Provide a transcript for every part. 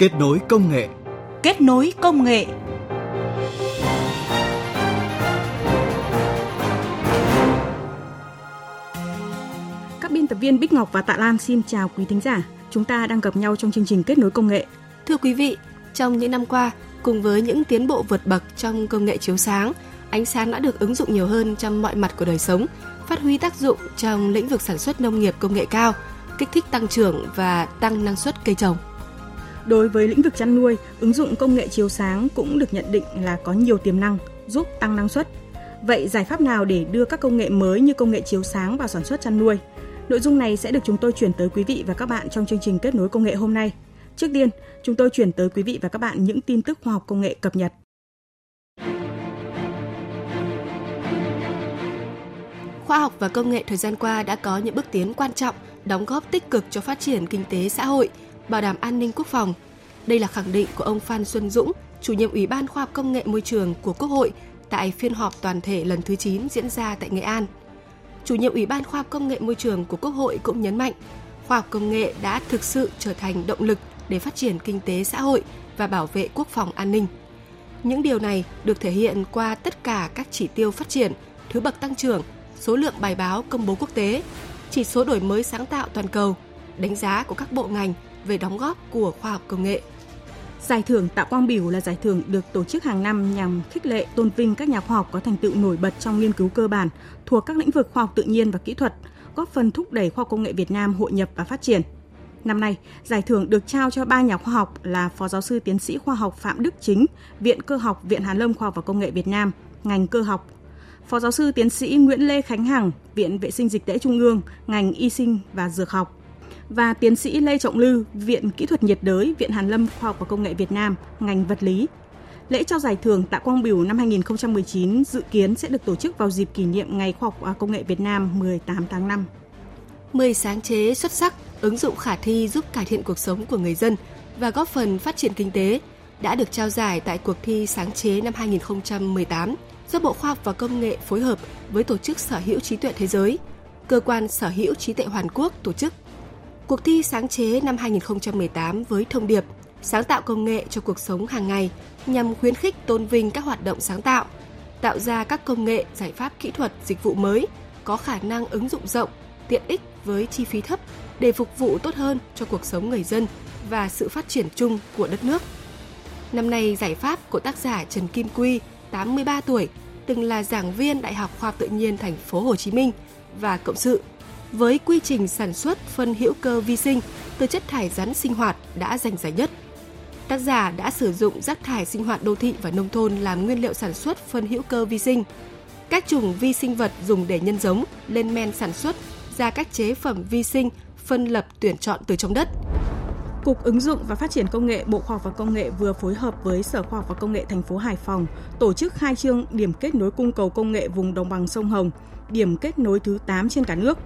Kết nối công nghệ. Kết nối công nghệ. Các biên tập viên Bích Ngọc và Tạ Lan xin chào quý thính giả. Chúng ta đang gặp nhau trong chương trình Kết nối công nghệ. Thưa quý vị, trong những năm qua, cùng với những tiến bộ vượt bậc trong công nghệ chiếu sáng, ánh sáng đã được ứng dụng nhiều hơn trong mọi mặt của đời sống, phát huy tác dụng trong lĩnh vực sản xuất nông nghiệp công nghệ cao, kích thích tăng trưởng và tăng năng suất cây trồng. Đối với lĩnh vực chăn nuôi, ứng dụng công nghệ chiếu sáng cũng được nhận định là có nhiều tiềm năng giúp tăng năng suất. Vậy giải pháp nào để đưa các công nghệ mới như công nghệ chiếu sáng vào sản xuất chăn nuôi? Nội dung này sẽ được chúng tôi chuyển tới quý vị và các bạn trong chương trình kết nối công nghệ hôm nay. Trước tiên, chúng tôi chuyển tới quý vị và các bạn những tin tức khoa học công nghệ cập nhật. Khoa học và công nghệ thời gian qua đã có những bước tiến quan trọng, đóng góp tích cực cho phát triển kinh tế xã hội, bảo đảm an ninh quốc phòng. Đây là khẳng định của ông Phan Xuân Dũng, chủ nhiệm Ủy ban Khoa học Công nghệ Môi trường của Quốc hội tại phiên họp toàn thể lần thứ 9 diễn ra tại Nghệ An. Chủ nhiệm Ủy ban Khoa học Công nghệ Môi trường của Quốc hội cũng nhấn mạnh, khoa học công nghệ đã thực sự trở thành động lực để phát triển kinh tế xã hội và bảo vệ quốc phòng an ninh. Những điều này được thể hiện qua tất cả các chỉ tiêu phát triển, thứ bậc tăng trưởng, số lượng bài báo công bố quốc tế, chỉ số đổi mới sáng tạo toàn cầu, đánh giá của các bộ ngành về đóng góp của khoa học công nghệ. Giải thưởng Tạ Quang Biểu là giải thưởng được tổ chức hàng năm nhằm khích lệ tôn vinh các nhà khoa học có thành tựu nổi bật trong nghiên cứu cơ bản thuộc các lĩnh vực khoa học tự nhiên và kỹ thuật, góp phần thúc đẩy khoa học công nghệ Việt Nam hội nhập và phát triển. Năm nay, giải thưởng được trao cho ba nhà khoa học là Phó giáo sư tiến sĩ khoa học Phạm Đức Chính, Viện Cơ học Viện Hàn Lâm Khoa học và Công nghệ Việt Nam, ngành cơ học, Phó giáo sư tiến sĩ Nguyễn Lê Khánh Hằng, Viện Vệ sinh Dịch tễ Trung ương, ngành y sinh và dược học và tiến sĩ Lê Trọng Lư, Viện Kỹ thuật nhiệt đới, Viện Hàn Lâm Khoa học và Công nghệ Việt Nam, ngành vật lý. Lễ trao giải thưởng Tạ Quang Biểu năm 2019 dự kiến sẽ được tổ chức vào dịp kỷ niệm Ngày Khoa học và Công nghệ Việt Nam 18 tháng 5. 10 sáng chế xuất sắc, ứng dụng khả thi giúp cải thiện cuộc sống của người dân và góp phần phát triển kinh tế đã được trao giải tại cuộc thi sáng chế năm 2018 do Bộ Khoa học và Công nghệ phối hợp với Tổ chức Sở hữu trí tuệ thế giới, Cơ quan Sở hữu trí tuệ Hoàn Quốc tổ chức. Cuộc thi sáng chế năm 2018 với thông điệp sáng tạo công nghệ cho cuộc sống hàng ngày nhằm khuyến khích tôn vinh các hoạt động sáng tạo, tạo ra các công nghệ, giải pháp kỹ thuật, dịch vụ mới có khả năng ứng dụng rộng, tiện ích với chi phí thấp để phục vụ tốt hơn cho cuộc sống người dân và sự phát triển chung của đất nước. Năm nay, giải pháp của tác giả Trần Kim Quy, 83 tuổi, từng là giảng viên Đại học Khoa học Tự nhiên thành phố Hồ Chí Minh và cộng sự với quy trình sản xuất phân hữu cơ vi sinh từ chất thải rắn sinh hoạt đã giành giải nhất. Tác giả đã sử dụng rác thải sinh hoạt đô thị và nông thôn làm nguyên liệu sản xuất phân hữu cơ vi sinh. Các chủng vi sinh vật dùng để nhân giống, lên men sản xuất ra các chế phẩm vi sinh phân lập tuyển chọn từ trong đất. Cục ứng dụng và phát triển công nghệ Bộ Khoa học và Công nghệ vừa phối hợp với Sở Khoa học và Công nghệ thành phố Hải Phòng tổ chức khai trương điểm kết nối cung cầu công nghệ vùng đồng bằng sông Hồng, điểm kết nối thứ 8 trên cả nước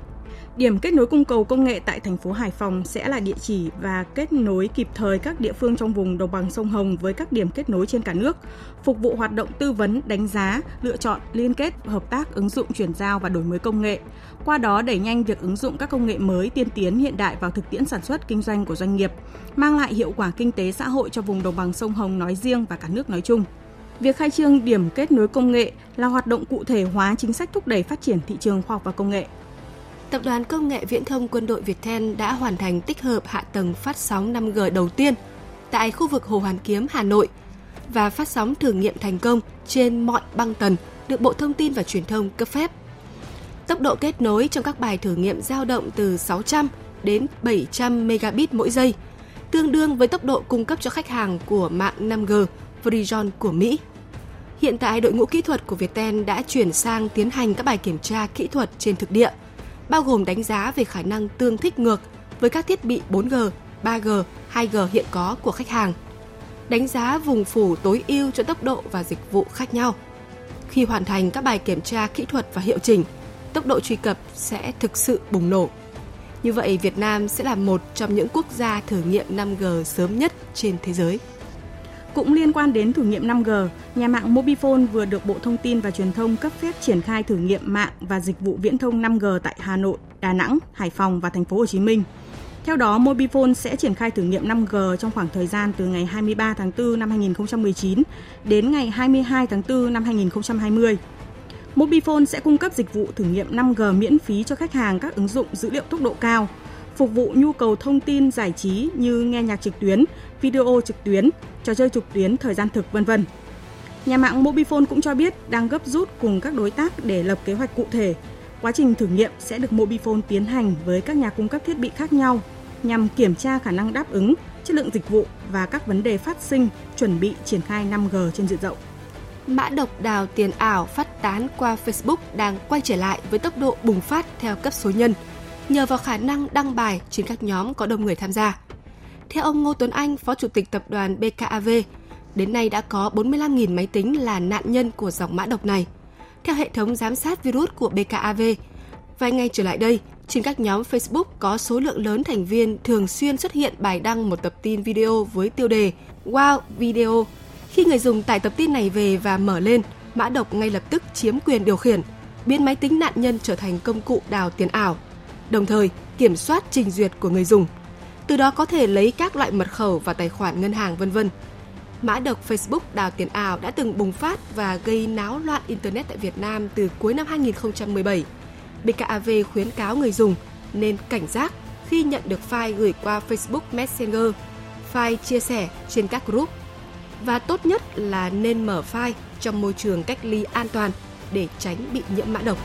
Điểm kết nối cung cầu công nghệ tại thành phố Hải Phòng sẽ là địa chỉ và kết nối kịp thời các địa phương trong vùng đồng bằng sông Hồng với các điểm kết nối trên cả nước, phục vụ hoạt động tư vấn, đánh giá, lựa chọn, liên kết, hợp tác, ứng dụng, chuyển giao và đổi mới công nghệ. Qua đó đẩy nhanh việc ứng dụng các công nghệ mới tiên tiến hiện đại vào thực tiễn sản xuất kinh doanh của doanh nghiệp, mang lại hiệu quả kinh tế xã hội cho vùng đồng bằng sông Hồng nói riêng và cả nước nói chung. Việc khai trương điểm kết nối công nghệ là hoạt động cụ thể hóa chính sách thúc đẩy phát triển thị trường khoa học và công nghệ. Tập đoàn Công nghệ Viễn thông Quân đội Việt Then đã hoàn thành tích hợp hạ tầng phát sóng 5G đầu tiên tại khu vực Hồ Hoàn Kiếm, Hà Nội và phát sóng thử nghiệm thành công trên mọi băng tần được Bộ Thông tin và Truyền thông cấp phép. Tốc độ kết nối trong các bài thử nghiệm dao động từ 600 đến 700 megabit mỗi giây, tương đương với tốc độ cung cấp cho khách hàng của mạng 5G Verizon của Mỹ. Hiện tại, đội ngũ kỹ thuật của Viettel đã chuyển sang tiến hành các bài kiểm tra kỹ thuật trên thực địa – bao gồm đánh giá về khả năng tương thích ngược với các thiết bị 4G, 3G, 2G hiện có của khách hàng, đánh giá vùng phủ tối ưu cho tốc độ và dịch vụ khác nhau. Khi hoàn thành các bài kiểm tra kỹ thuật và hiệu chỉnh, tốc độ truy cập sẽ thực sự bùng nổ. Như vậy, Việt Nam sẽ là một trong những quốc gia thử nghiệm 5G sớm nhất trên thế giới. Cũng liên quan đến thử nghiệm 5G, nhà mạng Mobifone vừa được Bộ Thông tin và Truyền thông cấp phép triển khai thử nghiệm mạng và dịch vụ viễn thông 5G tại Hà Nội, Đà Nẵng, Hải Phòng và thành phố Hồ Chí Minh. Theo đó, Mobifone sẽ triển khai thử nghiệm 5G trong khoảng thời gian từ ngày 23 tháng 4 năm 2019 đến ngày 22 tháng 4 năm 2020. Mobifone sẽ cung cấp dịch vụ thử nghiệm 5G miễn phí cho khách hàng các ứng dụng dữ liệu tốc độ cao, phục vụ nhu cầu thông tin giải trí như nghe nhạc trực tuyến, video trực tuyến, trò chơi trực tuyến thời gian thực vân vân. Nhà mạng Mobifone cũng cho biết đang gấp rút cùng các đối tác để lập kế hoạch cụ thể. Quá trình thử nghiệm sẽ được Mobifone tiến hành với các nhà cung cấp thiết bị khác nhau nhằm kiểm tra khả năng đáp ứng, chất lượng dịch vụ và các vấn đề phát sinh chuẩn bị triển khai 5G trên diện rộng. Mã độc đào tiền ảo phát tán qua Facebook đang quay trở lại với tốc độ bùng phát theo cấp số nhân, nhờ vào khả năng đăng bài trên các nhóm có đông người tham gia. Theo ông Ngô Tuấn Anh, Phó Chủ tịch Tập đoàn BKAV, đến nay đã có 45.000 máy tính là nạn nhân của dòng mã độc này. Theo hệ thống giám sát virus của BKAV, vài ngày trở lại đây, trên các nhóm Facebook có số lượng lớn thành viên thường xuyên xuất hiện bài đăng một tập tin video với tiêu đề Wow Video. Khi người dùng tải tập tin này về và mở lên, mã độc ngay lập tức chiếm quyền điều khiển, biến máy tính nạn nhân trở thành công cụ đào tiền ảo, đồng thời kiểm soát trình duyệt của người dùng. Từ đó có thể lấy các loại mật khẩu và tài khoản ngân hàng vân vân. Mã độc Facebook đào tiền ảo đã từng bùng phát và gây náo loạn internet tại Việt Nam từ cuối năm 2017 BKAV khuyến cáo người dùng nên cảnh giác khi nhận được file gửi qua Facebook Messenger, file chia sẻ trên các group và tốt nhất là nên mở file trong môi trường cách ly an toàn để tránh bị nhiễm mã độc.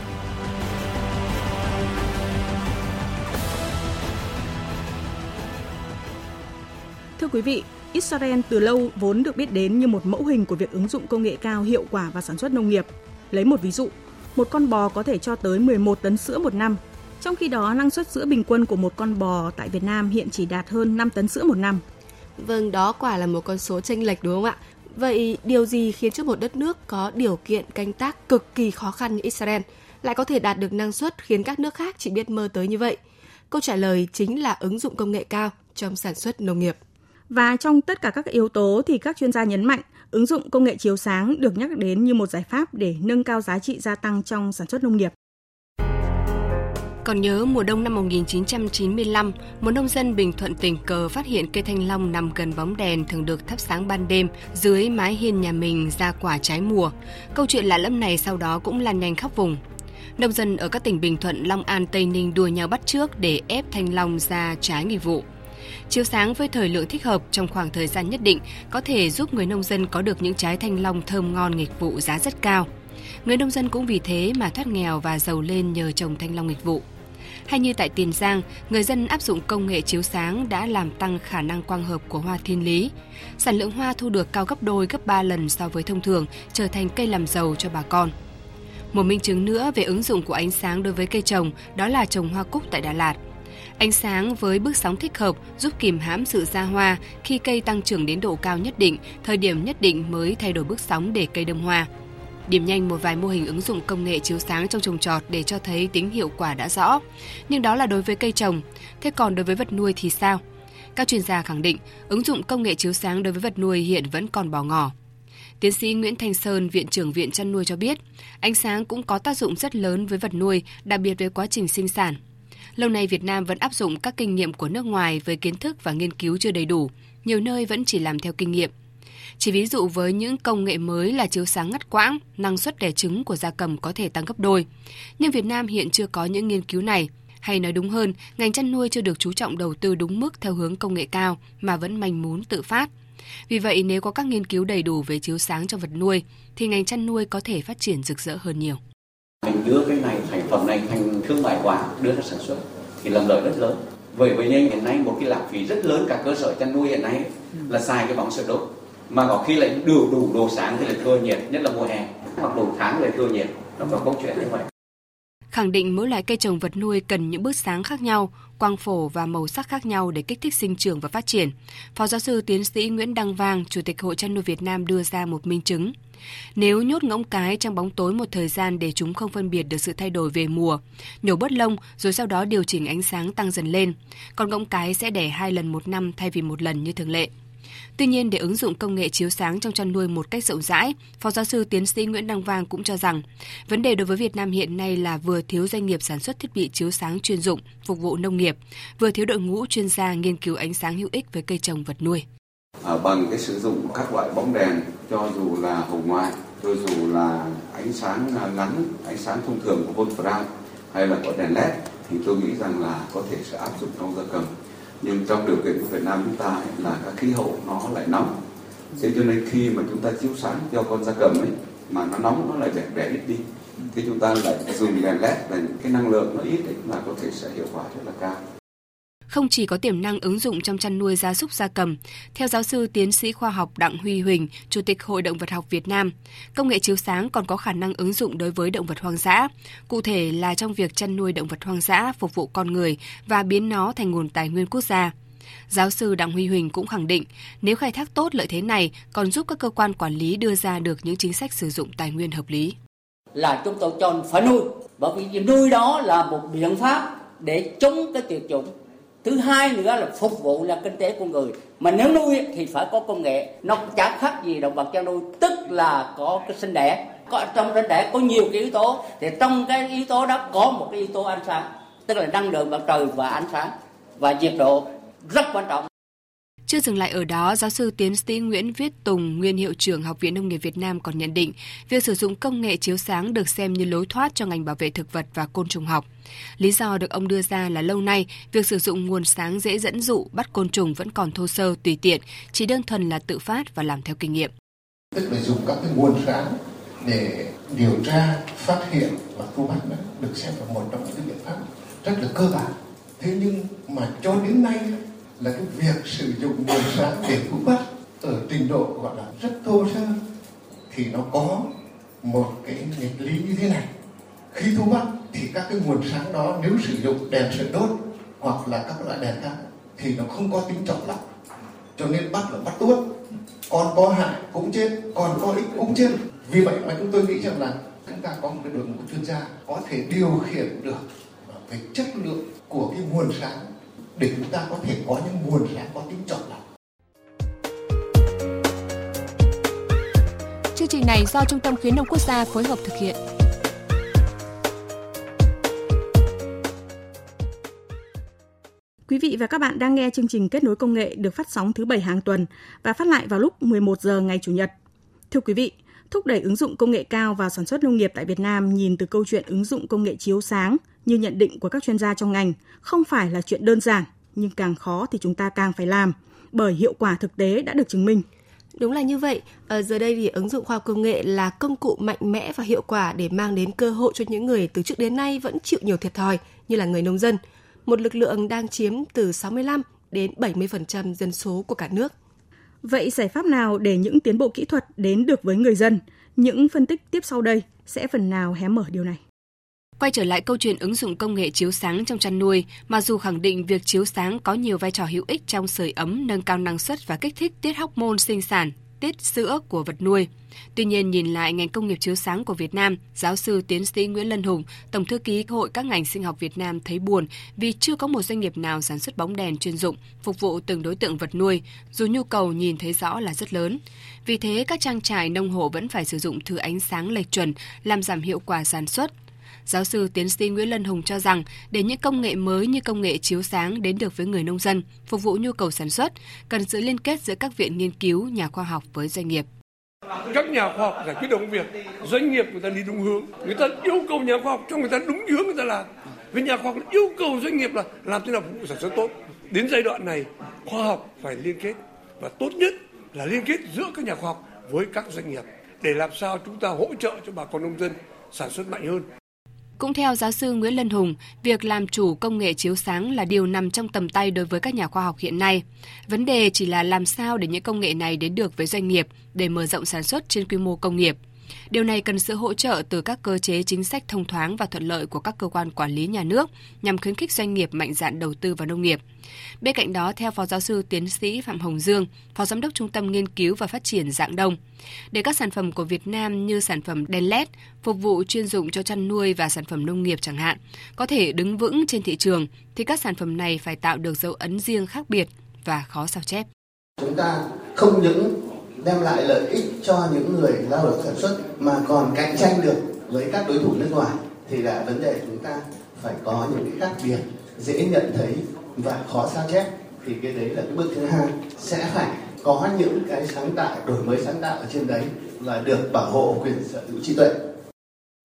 Quý vị, Israel từ lâu vốn được biết đến như một mẫu hình của việc ứng dụng công nghệ cao hiệu quả và sản xuất nông nghiệp. Lấy một ví dụ, một con bò có thể cho tới 11 tấn sữa một năm. Trong khi đó, năng suất sữa bình quân của một con bò tại Việt Nam hiện chỉ đạt hơn 5 tấn sữa một năm. Vâng, đó quả là một con số chênh lệch đúng không ạ? Vậy điều gì khiến cho một đất nước có điều kiện canh tác cực kỳ khó khăn như Israel lại có thể đạt được năng suất khiến các nước khác chỉ biết mơ tới như vậy? Câu trả lời chính là ứng dụng công nghệ cao trong sản xuất nông nghiệp. Và trong tất cả các yếu tố thì các chuyên gia nhấn mạnh ứng dụng công nghệ chiếu sáng được nhắc đến như một giải pháp để nâng cao giá trị gia tăng trong sản xuất nông nghiệp. Còn nhớ mùa đông năm 1995, một nông dân Bình Thuận tình cờ phát hiện cây thanh long nằm gần bóng đèn thường được thắp sáng ban đêm dưới mái hiên nhà mình ra quả trái mùa. Câu chuyện lạ lẫm này sau đó cũng lan nhanh khắp vùng. Nông dân ở các tỉnh Bình Thuận, Long An, Tây Ninh đua nhau bắt trước để ép thanh long ra trái nghịch vụ. Chiếu sáng với thời lượng thích hợp trong khoảng thời gian nhất định có thể giúp người nông dân có được những trái thanh long thơm ngon nghịch vụ giá rất cao. Người nông dân cũng vì thế mà thoát nghèo và giàu lên nhờ trồng thanh long nghịch vụ. Hay như tại Tiền Giang, người dân áp dụng công nghệ chiếu sáng đã làm tăng khả năng quang hợp của hoa thiên lý. Sản lượng hoa thu được cao gấp đôi gấp 3 lần so với thông thường, trở thành cây làm giàu cho bà con. Một minh chứng nữa về ứng dụng của ánh sáng đối với cây trồng đó là trồng hoa cúc tại Đà Lạt – Ánh sáng với bước sóng thích hợp giúp kìm hãm sự ra hoa khi cây tăng trưởng đến độ cao nhất định, thời điểm nhất định mới thay đổi bước sóng để cây đâm hoa. Điểm nhanh một vài mô hình ứng dụng công nghệ chiếu sáng trong trồng trọt để cho thấy tính hiệu quả đã rõ. Nhưng đó là đối với cây trồng. Thế còn đối với vật nuôi thì sao? Các chuyên gia khẳng định, ứng dụng công nghệ chiếu sáng đối với vật nuôi hiện vẫn còn bỏ ngỏ. Tiến sĩ Nguyễn Thanh Sơn, Viện trưởng Viện chăn nuôi cho biết, ánh sáng cũng có tác dụng rất lớn với vật nuôi, đặc biệt với quá trình sinh sản. Lâu nay Việt Nam vẫn áp dụng các kinh nghiệm của nước ngoài với kiến thức và nghiên cứu chưa đầy đủ, nhiều nơi vẫn chỉ làm theo kinh nghiệm. Chỉ ví dụ với những công nghệ mới là chiếu sáng ngắt quãng, năng suất đẻ trứng của gia cầm có thể tăng gấp đôi. Nhưng Việt Nam hiện chưa có những nghiên cứu này, hay nói đúng hơn, ngành chăn nuôi chưa được chú trọng đầu tư đúng mức theo hướng công nghệ cao mà vẫn manh muốn tự phát. Vì vậy, nếu có các nghiên cứu đầy đủ về chiếu sáng cho vật nuôi, thì ngành chăn nuôi có thể phát triển rực rỡ hơn nhiều. Mình đưa cái này phẩm này thành thương mại hóa đưa ra sản xuất thì làm lợi rất lớn bởi vậy nên hiện nay một cái lãng phí rất lớn cả cơ sở chăn nuôi hiện nay là xài cái bóng sợi đốt mà có khi lại đủ đủ đồ sáng thì lại thừa nhiệt nhất là mùa hè hoặc đủ tháng lại thừa nhiệt nó có câu chuyện như vậy khẳng định mỗi loại cây trồng vật nuôi cần những bước sáng khác nhau, quang phổ và màu sắc khác nhau để kích thích sinh trưởng và phát triển. Phó giáo sư tiến sĩ Nguyễn Đăng Vang, Chủ tịch Hội chăn nuôi Việt Nam đưa ra một minh chứng. Nếu nhốt ngỗng cái trong bóng tối một thời gian để chúng không phân biệt được sự thay đổi về mùa, nhổ bớt lông rồi sau đó điều chỉnh ánh sáng tăng dần lên, còn ngỗng cái sẽ đẻ hai lần một năm thay vì một lần như thường lệ. Tuy nhiên, để ứng dụng công nghệ chiếu sáng trong chăn nuôi một cách rộng rãi, Phó giáo sư tiến sĩ Nguyễn Đăng Vang cũng cho rằng, vấn đề đối với Việt Nam hiện nay là vừa thiếu doanh nghiệp sản xuất thiết bị chiếu sáng chuyên dụng phục vụ nông nghiệp, vừa thiếu đội ngũ chuyên gia nghiên cứu ánh sáng hữu ích với cây trồng vật nuôi. À, bằng cái sử dụng các loại bóng đèn cho dù là hồng ngoại, cho dù là ánh sáng à, ngắn, ánh sáng thông thường của Wolfram hay là có đèn led thì tôi nghĩ rằng là có thể sẽ áp dụng trong gia cầm. Nhưng trong điều kiện của Việt Nam chúng ta ấy, là các khí hậu nó lại nóng. Thế cho nên khi mà chúng ta chiếu sáng cho con gia cầm ấy mà nó nóng nó lại đẻ ít đi thì chúng ta lại dùng đèn led là những cái năng lượng nó ít ấy, là có thể sẽ hiệu quả rất là cao không chỉ có tiềm năng ứng dụng trong chăn nuôi gia súc gia cầm. Theo giáo sư tiến sĩ khoa học Đặng Huy Huỳnh, Chủ tịch Hội động vật học Việt Nam, công nghệ chiếu sáng còn có khả năng ứng dụng đối với động vật hoang dã, cụ thể là trong việc chăn nuôi động vật hoang dã phục vụ con người và biến nó thành nguồn tài nguyên quốc gia. Giáo sư Đặng Huy Huỳnh cũng khẳng định, nếu khai thác tốt lợi thế này còn giúp các cơ quan quản lý đưa ra được những chính sách sử dụng tài nguyên hợp lý. Là chúng tôi cho phải nuôi, bởi vì nuôi đó là một biện pháp để chống cái tuyệt chủng thứ hai nữa là phục vụ là kinh tế của người. Mà nếu nuôi thì phải có công nghệ. Nó chẳng khác gì động vật chăn nuôi. Tức là có cái sinh đẻ. Có, trong sinh đẻ có nhiều cái yếu tố. Thì trong cái yếu tố đó có một cái yếu tố ánh sáng. Tức là năng lượng mặt trời và ánh sáng và nhiệt độ rất quan trọng chưa dừng lại ở đó, giáo sư tiến sĩ Nguyễn Viết Tùng, nguyên hiệu trưởng Học viện Nông nghiệp Việt Nam còn nhận định, việc sử dụng công nghệ chiếu sáng được xem như lối thoát cho ngành bảo vệ thực vật và côn trùng học. Lý do được ông đưa ra là lâu nay, việc sử dụng nguồn sáng dễ dẫn dụ bắt côn trùng vẫn còn thô sơ, tùy tiện, chỉ đơn thuần là tự phát và làm theo kinh nghiệm. Tức là dùng các cái nguồn sáng để điều tra, phát hiện và thu bắt được xem là một trong những biện pháp rất là cơ bản. Thế nhưng mà cho đến nay là cái việc sử dụng nguồn sáng để cứu bắt ở trình độ gọi là rất thô sơ, thì nó có một cái nghịch lý như thế này. Khi thu bắt thì các cái nguồn sáng đó nếu sử dụng đèn sợi đốt hoặc là các loại đèn khác thì nó không có tính trọng lọc cho nên bắt là bắt tuốt còn có hại cũng chết còn có ích cũng chết. Vì vậy mà chúng tôi nghĩ rằng là chúng ta có một cái đội ngũ chuyên gia có thể điều khiển được về chất lượng của cái nguồn sáng để chúng ta có thể có những nguồn sáng có tính chọn lọc. Chương trình này do Trung tâm Khuyến nông Quốc gia phối hợp thực hiện. Quý vị và các bạn đang nghe chương trình Kết nối công nghệ được phát sóng thứ bảy hàng tuần và phát lại vào lúc 11 giờ ngày Chủ nhật. Thưa quý vị, thúc đẩy ứng dụng công nghệ cao vào sản xuất nông nghiệp tại Việt Nam nhìn từ câu chuyện ứng dụng công nghệ chiếu sáng như nhận định của các chuyên gia trong ngành không phải là chuyện đơn giản, nhưng càng khó thì chúng ta càng phải làm bởi hiệu quả thực tế đã được chứng minh. Đúng là như vậy. Ở giờ đây thì ứng dụng khoa học công nghệ là công cụ mạnh mẽ và hiệu quả để mang đến cơ hội cho những người từ trước đến nay vẫn chịu nhiều thiệt thòi như là người nông dân, một lực lượng đang chiếm từ 65 đến 70% dân số của cả nước. Vậy giải pháp nào để những tiến bộ kỹ thuật đến được với người dân? Những phân tích tiếp sau đây sẽ phần nào hé mở điều này. Quay trở lại câu chuyện ứng dụng công nghệ chiếu sáng trong chăn nuôi, mặc dù khẳng định việc chiếu sáng có nhiều vai trò hữu ích trong sưởi ấm, nâng cao năng suất và kích thích tiết hormone sinh sản, tiết sữa của vật nuôi. Tuy nhiên, nhìn lại ngành công nghiệp chiếu sáng của Việt Nam, giáo sư tiến sĩ Nguyễn Lân Hùng, Tổng thư ký Hội các ngành sinh học Việt Nam thấy buồn vì chưa có một doanh nghiệp nào sản xuất bóng đèn chuyên dụng phục vụ từng đối tượng vật nuôi, dù nhu cầu nhìn thấy rõ là rất lớn. Vì thế, các trang trại nông hộ vẫn phải sử dụng thứ ánh sáng lệch chuẩn làm giảm hiệu quả sản xuất, Giáo sư tiến sĩ Nguyễn Lân Hùng cho rằng để những công nghệ mới như công nghệ chiếu sáng đến được với người nông dân, phục vụ nhu cầu sản xuất, cần sự liên kết giữa các viện nghiên cứu, nhà khoa học với doanh nghiệp. Các nhà khoa học giải quyết đúng việc, doanh nghiệp người ta đi đúng hướng, người ta yêu cầu nhà khoa học cho người ta đúng hướng người ta làm. Vì nhà khoa học yêu cầu doanh nghiệp là làm thế nào phục vụ sản xuất tốt. Đến giai đoạn này, khoa học phải liên kết và tốt nhất là liên kết giữa các nhà khoa học với các doanh nghiệp để làm sao chúng ta hỗ trợ cho bà con nông dân sản xuất mạnh hơn cũng theo giáo sư Nguyễn Lân Hùng, việc làm chủ công nghệ chiếu sáng là điều nằm trong tầm tay đối với các nhà khoa học hiện nay. Vấn đề chỉ là làm sao để những công nghệ này đến được với doanh nghiệp để mở rộng sản xuất trên quy mô công nghiệp. Điều này cần sự hỗ trợ từ các cơ chế chính sách thông thoáng và thuận lợi của các cơ quan quản lý nhà nước nhằm khuyến khích doanh nghiệp mạnh dạn đầu tư vào nông nghiệp. Bên cạnh đó, theo Phó Giáo sư Tiến sĩ Phạm Hồng Dương, Phó Giám đốc Trung tâm Nghiên cứu và Phát triển Dạng Đông, để các sản phẩm của Việt Nam như sản phẩm đèn LED, phục vụ chuyên dụng cho chăn nuôi và sản phẩm nông nghiệp chẳng hạn, có thể đứng vững trên thị trường, thì các sản phẩm này phải tạo được dấu ấn riêng khác biệt và khó sao chép. Chúng ta không những đem lại lợi ích cho những người lao động sản xuất mà còn cạnh tranh được với các đối thủ nước ngoài, thì là vấn đề chúng ta phải có những cái khác biệt dễ nhận thấy và khó sao chép. Thì cái đấy là cái bước thứ hai, sẽ phải có những cái sáng tạo, đổi mới sáng tạo ở trên đấy là được bảo hộ quyền sở hữu trí tuệ.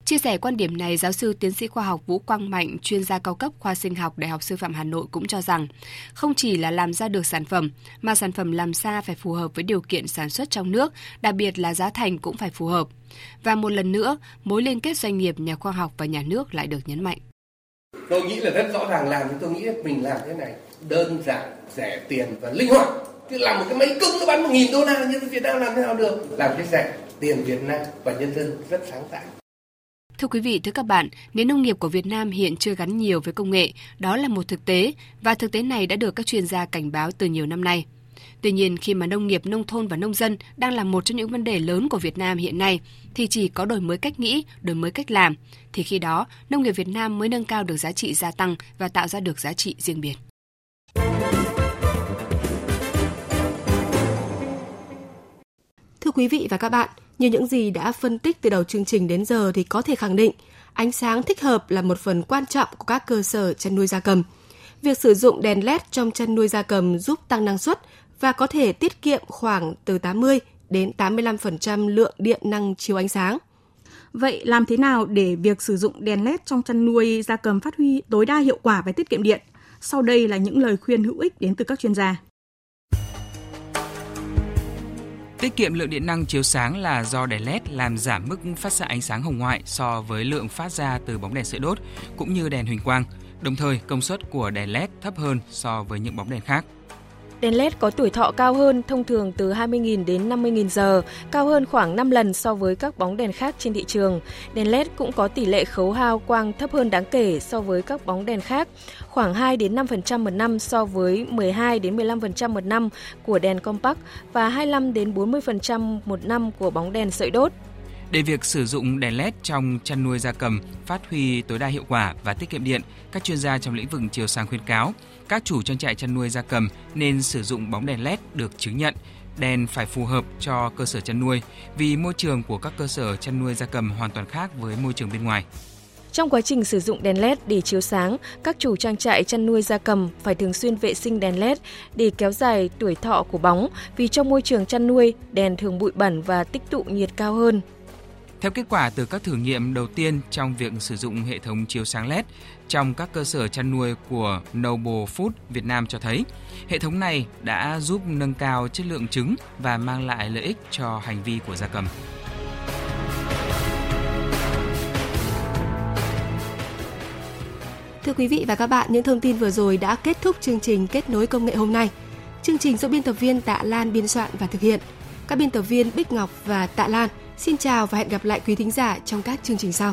Chia sẻ quan điểm này, giáo sư tiến sĩ khoa học Vũ Quang Mạnh, chuyên gia cao cấp khoa sinh học Đại học Sư phạm Hà Nội cũng cho rằng, không chỉ là làm ra được sản phẩm, mà sản phẩm làm ra phải phù hợp với điều kiện sản xuất trong nước, đặc biệt là giá thành cũng phải phù hợp. Và một lần nữa, mối liên kết doanh nghiệp, nhà khoa học và nhà nước lại được nhấn mạnh. Tôi nghĩ là rất rõ ràng làm, tôi nghĩ mình làm thế này đơn giản, rẻ tiền và linh hoạt. Chứ làm một cái máy cứng nó bán một nghìn đô la nhưng Việt Nam làm thế nào được? Làm cái rẻ, tiền Việt Nam và nhân dân rất sáng tạo. Thưa quý vị, thưa các bạn, nền nông nghiệp của Việt Nam hiện chưa gắn nhiều với công nghệ, đó là một thực tế và thực tế này đã được các chuyên gia cảnh báo từ nhiều năm nay. Tuy nhiên, khi mà nông nghiệp, nông thôn và nông dân đang là một trong những vấn đề lớn của Việt Nam hiện nay, thì chỉ có đổi mới cách nghĩ, đổi mới cách làm, thì khi đó nông nghiệp Việt Nam mới nâng cao được giá trị gia tăng và tạo ra được giá trị riêng biệt. Thưa quý vị và các bạn, như những gì đã phân tích từ đầu chương trình đến giờ thì có thể khẳng định, ánh sáng thích hợp là một phần quan trọng của các cơ sở chăn nuôi gia cầm. Việc sử dụng đèn LED trong chăn nuôi gia cầm giúp tăng năng suất và có thể tiết kiệm khoảng từ 80 đến 85% lượng điện năng chiếu ánh sáng. Vậy làm thế nào để việc sử dụng đèn LED trong chăn nuôi gia cầm phát huy tối đa hiệu quả và tiết kiệm điện? Sau đây là những lời khuyên hữu ích đến từ các chuyên gia. Tiết kiệm lượng điện năng chiếu sáng là do đèn LED làm giảm mức phát xạ ánh sáng hồng ngoại so với lượng phát ra từ bóng đèn sợi đốt cũng như đèn huỳnh quang. Đồng thời, công suất của đèn LED thấp hơn so với những bóng đèn khác. Đèn LED có tuổi thọ cao hơn, thông thường từ 20.000 đến 50.000 giờ, cao hơn khoảng 5 lần so với các bóng đèn khác trên thị trường. Đèn LED cũng có tỷ lệ khấu hao quang thấp hơn đáng kể so với các bóng đèn khác, khoảng 2 đến 5% một năm so với 12 đến 15% một năm của đèn compact và 25 đến 40% một năm của bóng đèn sợi đốt. Để việc sử dụng đèn LED trong chăn nuôi gia cầm phát huy tối đa hiệu quả và tiết kiệm điện, các chuyên gia trong lĩnh vực chiều sáng khuyến cáo các chủ trang trại chăn nuôi gia cầm nên sử dụng bóng đèn LED được chứng nhận. Đèn phải phù hợp cho cơ sở chăn nuôi vì môi trường của các cơ sở chăn nuôi gia cầm hoàn toàn khác với môi trường bên ngoài. Trong quá trình sử dụng đèn LED để chiếu sáng, các chủ trang trại chăn nuôi gia cầm phải thường xuyên vệ sinh đèn LED để kéo dài tuổi thọ của bóng vì trong môi trường chăn nuôi, đèn thường bụi bẩn và tích tụ nhiệt cao hơn. Theo kết quả từ các thử nghiệm đầu tiên trong việc sử dụng hệ thống chiếu sáng LED trong các cơ sở chăn nuôi của Noble Food Việt Nam cho thấy, hệ thống này đã giúp nâng cao chất lượng trứng và mang lại lợi ích cho hành vi của gia cầm. Thưa quý vị và các bạn, những thông tin vừa rồi đã kết thúc chương trình Kết nối công nghệ hôm nay. Chương trình do biên tập viên Tạ Lan biên soạn và thực hiện. Các biên tập viên Bích Ngọc và Tạ Lan – Xin chào và hẹn gặp lại quý thính giả trong các chương trình sau.